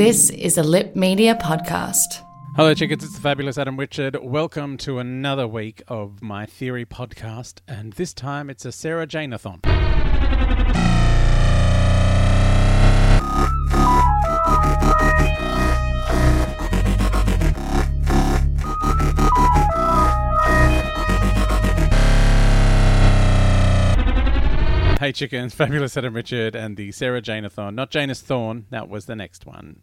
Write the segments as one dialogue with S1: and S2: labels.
S1: This is a Lip Media podcast.
S2: Hello, chickens. It's the fabulous Adam Richard. Welcome to another week of my theory podcast, and this time it's a Sarah Jane-a-thon. Hey, chickens. Fabulous Adam Richard and the Sarah Jane-a-thon. Not Janis Thorn. That was the next one.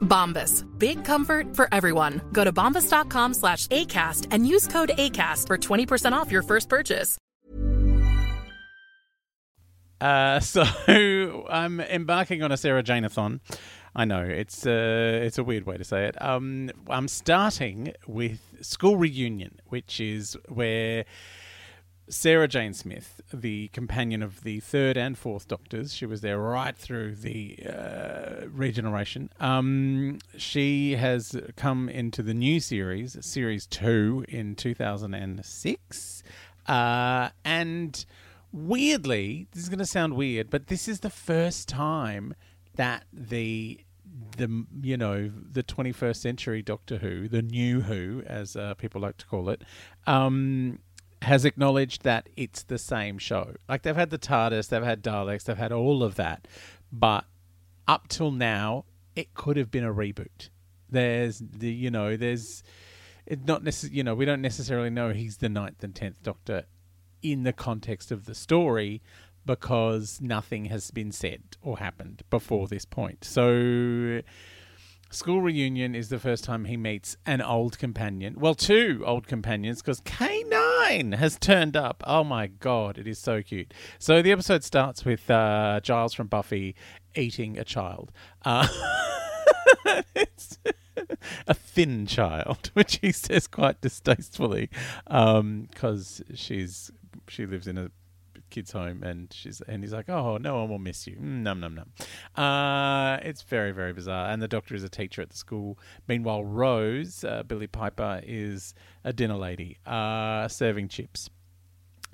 S3: Bombas. Big comfort for everyone. Go to bombas.com slash ACAST and use code ACAST for 20% off your first purchase.
S2: Uh, so I'm embarking on a Sarah Jane-a-thon. I know it's uh, it's a weird way to say it. Um, I'm starting with School Reunion, which is where Sarah Jane Smith, the companion of the third and fourth Doctors, she was there right through the uh, regeneration. Um, she has come into the new series, Series Two, in 2006, uh, and weirdly, this is going to sound weird, but this is the first time that the the you know the 21st century Doctor Who, the new Who, as uh, people like to call it, um, has acknowledged that it's the same show. Like they've had the TARDIS, they've had Daleks, they've had all of that, but up till now, it could have been a reboot. There's the you know there's it not necess- you know we don't necessarily know he's the ninth and tenth Doctor in the context of the story because nothing has been said or happened before this point. So, school reunion is the first time he meets an old companion. Well, two old companions because K9 has turned up. Oh my god, it is so cute. So, the episode starts with uh, Giles from Buffy eating a child. Uh, a thin child, which he says quite distastefully, because she's she lives in a kid's home and she's and he's like, oh, no one will miss you. Mm, num num num. Uh, it's very very bizarre. And the doctor is a teacher at the school. Meanwhile, Rose, uh, Billie Piper, is a dinner lady, uh, serving chips.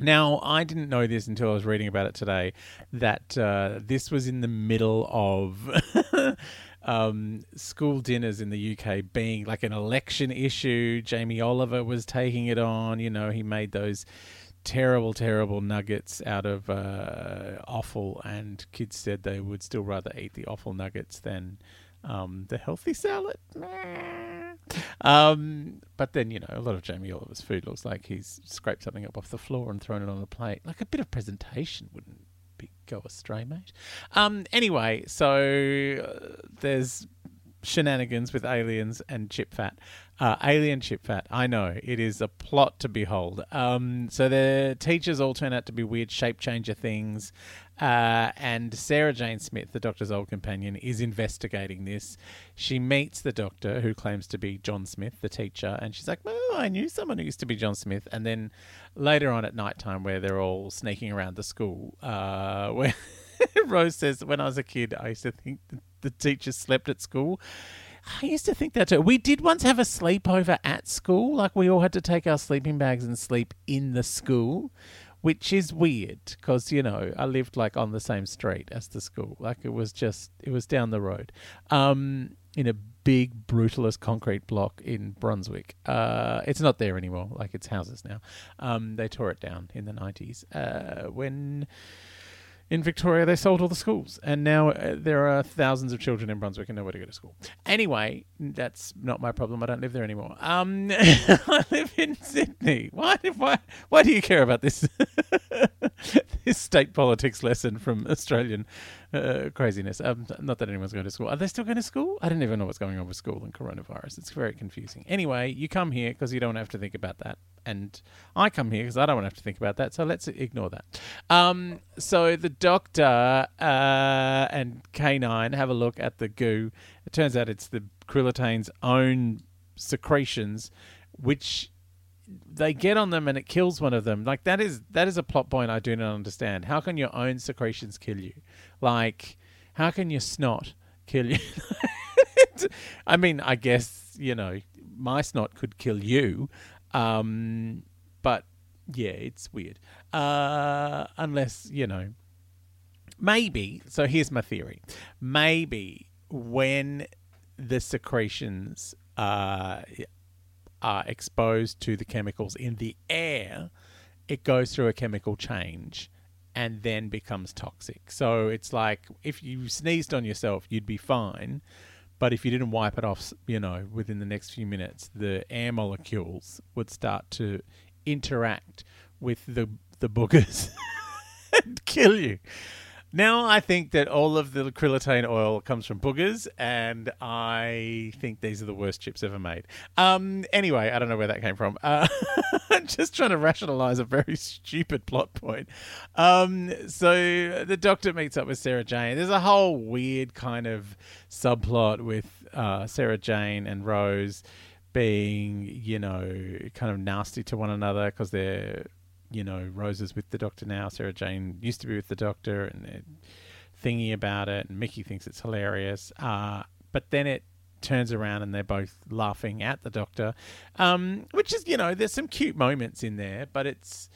S2: Now, I didn't know this until I was reading about it today that uh, this was in the middle of um, school dinners in the UK being like an election issue. Jamie Oliver was taking it on. You know, he made those terrible, terrible nuggets out of uh, offal, and kids said they would still rather eat the offal nuggets than um, the healthy salad. Um, but then, you know, a lot of Jamie Oliver's food looks like he's scraped something up off the floor and thrown it on a plate. Like a bit of presentation wouldn't be, go astray, mate. Um, anyway, so uh, there's shenanigans with aliens and chip fat. Uh, alien chip fat. I know it is a plot to behold. Um, so the teachers all turn out to be weird shape changer things, uh, and Sarah Jane Smith, the Doctor's old companion, is investigating this. She meets the Doctor, who claims to be John Smith, the teacher, and she's like, "Oh, I knew someone who used to be John Smith." And then later on at night time, where they're all sneaking around the school, uh, where Rose says, "When I was a kid, I used to think the teachers slept at school." I used to think that too. We did once have a sleepover at school. Like we all had to take our sleeping bags and sleep in the school, which is weird because you know I lived like on the same street as the school. Like it was just it was down the road, um, in a big brutalist concrete block in Brunswick. Uh, it's not there anymore. Like it's houses now. Um, they tore it down in the nineties uh, when in Victoria, they sold all the schools, and now uh, there are thousands of children in Brunswick and nowhere to go to school. Anyway, that's not my problem. I don't live there anymore. Um, I live in Sydney. Why? Why? Why do you care about this? this state politics lesson from Australian uh, craziness. Um, not that anyone's going to school. Are they still going to school? I don't even know what's going on with school and coronavirus. It's very confusing. Anyway, you come here because you don't have to think about that, and I come here because I don't want to have to think about that. So let's ignore that. Um, so the doctor uh, and K9 have a look at the goo. It turns out it's the Krillitane's own secretions, which they get on them and it kills one of them. Like that is that is a plot point I do not understand. How can your own secretions kill you? Like how can your snot kill you? I mean, I guess you know my snot could kill you, um, but yeah, it's weird. Uh, unless you know, maybe. So here's my theory. Maybe when the secretions uh, are exposed to the chemicals in the air, it goes through a chemical change and then becomes toxic. So it's like if you sneezed on yourself, you'd be fine. But if you didn't wipe it off, you know, within the next few minutes, the air molecules would start to interact with the the boogers and kill you. Now I think that all of the krillitane oil comes from boogers, and I think these are the worst chips ever made. Um, anyway, I don't know where that came from. Uh, just trying to rationalize a very stupid plot point. Um, so the doctor meets up with Sarah Jane. There's a whole weird kind of subplot with uh, Sarah Jane and Rose being, you know, kind of nasty to one another because they're you know, Rose is with the Doctor now. Sarah Jane used to be with the Doctor, and they're thingy about it. And Mickey thinks it's hilarious. Uh, but then it turns around and they're both laughing at the Doctor, um, which is, you know, there's some cute moments in there, but it's,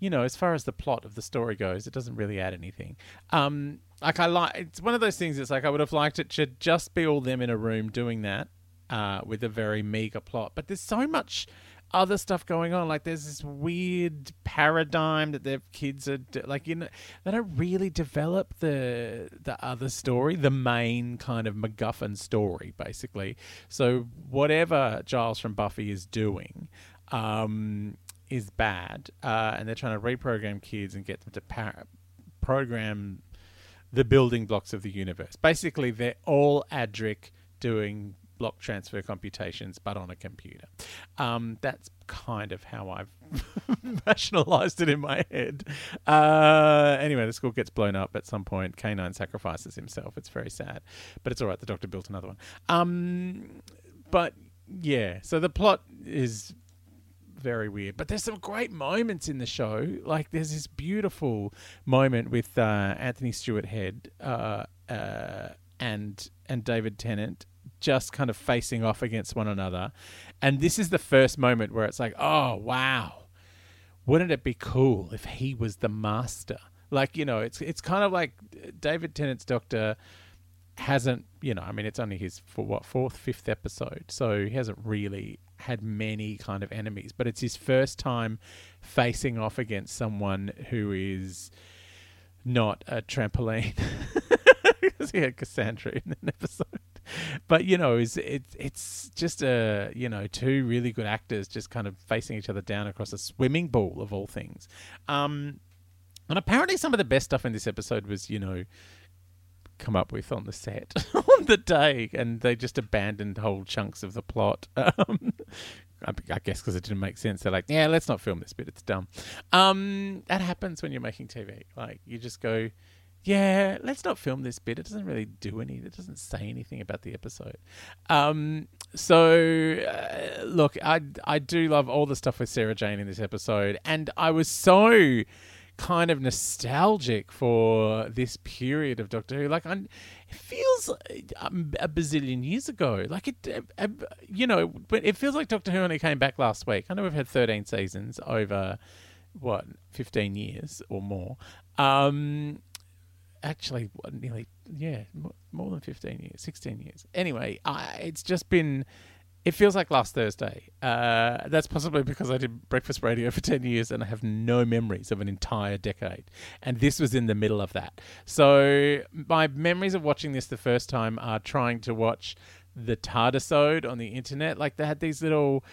S2: you know, as far as the plot of the story goes, it doesn't really add anything. Um, like I like, it's one of those things. It's like I would have liked it to just be all them in a room doing that uh, with a very meager plot. But there's so much other stuff going on. Like there's this weird paradigm that their kids are de- like you know they don't really develop the the other story, the main kind of MacGuffin story, basically. So whatever Giles from Buffy is doing. Um, is bad, uh, and they're trying to reprogram kids and get them to par- program the building blocks of the universe. Basically, they're all Adric doing block transfer computations, but on a computer. Um, that's kind of how I've rationalized it in my head. Uh, anyway, the school gets blown up at some point. K9 sacrifices himself. It's very sad, but it's all right. The doctor built another one. Um, but yeah, so the plot is very weird. But there's some great moments in the show. Like there's this beautiful moment with uh, Anthony Stewart Head uh, uh, and and David Tennant just kind of facing off against one another. And this is the first moment where it's like, oh, wow. Wouldn't it be cool if he was the master? Like, you know, it's it's kind of like David Tennant's Doctor hasn't, you know, I mean, it's only his for what fourth, fifth episode, so he hasn't really had many kind of enemies, but it's his first time facing off against someone who is not a trampoline because he had Cassandra in an episode. but you know, it's it's it's just a you know two really good actors just kind of facing each other down across a swimming pool of all things. Um, and apparently, some of the best stuff in this episode was you know come up with on the set on the day, and they just abandoned whole chunks of the plot. Um, I, guess because it didn't make sense. They're like, yeah, let's not film this bit. It's dumb. Um, that happens when you're making TV. Like you just go, yeah, let's not film this bit. It doesn't really do any. It doesn't say anything about the episode. Um, so uh, look, I I do love all the stuff with Sarah Jane in this episode, and I was so kind of nostalgic for this period of Doctor Who. Like, I'm, it feels um, a bazillion years ago. Like it, uh, uh, you know, but it feels like Doctor Who only came back last week. I know we've had 13 seasons over what fifteen years or more. Um, actually, nearly yeah, more, than fifteen years, sixteen years. Anyway, I, it's just been. It feels like last Thursday. Uh, that's possibly because I did breakfast radio for 10 years and I have no memories of an entire decade. And this was in the middle of that. So, my memories of watching this the first time are trying to watch the TARDISode on the internet. Like, they had these little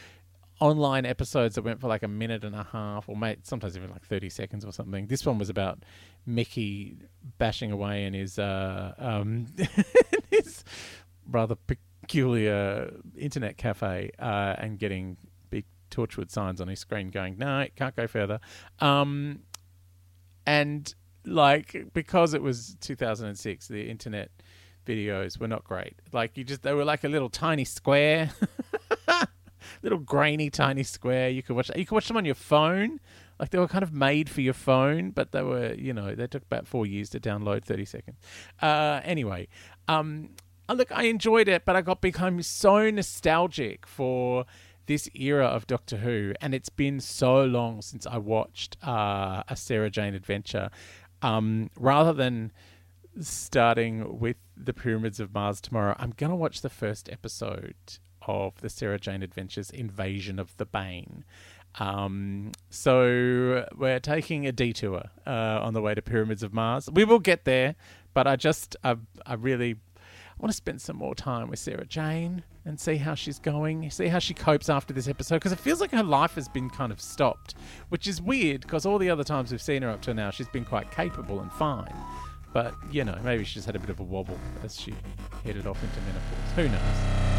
S2: online episodes that went for like a minute and a half or mate, sometimes even like 30 seconds or something. This one was about Mickey bashing away in his, uh, um, his rather peculiar internet cafe uh, and getting big Torchwood signs on his screen going, no, it can't go further. Um, and like, because it was 2006, the internet videos were not great. Like, you just, they were like a little tiny square. little grainy tiny square. You could watch you could watch them on your phone. Like they were kind of made for your phone but they were you know they took about four years to download 30 seconds. Uh, anyway um, uh, look i enjoyed it but i got become so nostalgic for this era of doctor who and it's been so long since i watched uh, a sarah jane adventure. Um, rather than starting with the pyramids of mars tomorrow i'm gonna watch the first episode of the Sarah Jane Adventures Invasion of the Bane. Um, so we're taking a detour uh, on the way to Pyramids of Mars. We will get there, but I just, I, I really want to spend some more time with Sarah Jane and see how she's going, see how she copes after this episode, because it feels like her life has been kind of stopped, which is weird because all the other times we've seen her up to now, she's been quite capable and fine. But, you know, maybe she just had a bit of a wobble as she headed off into menopause. Who knows?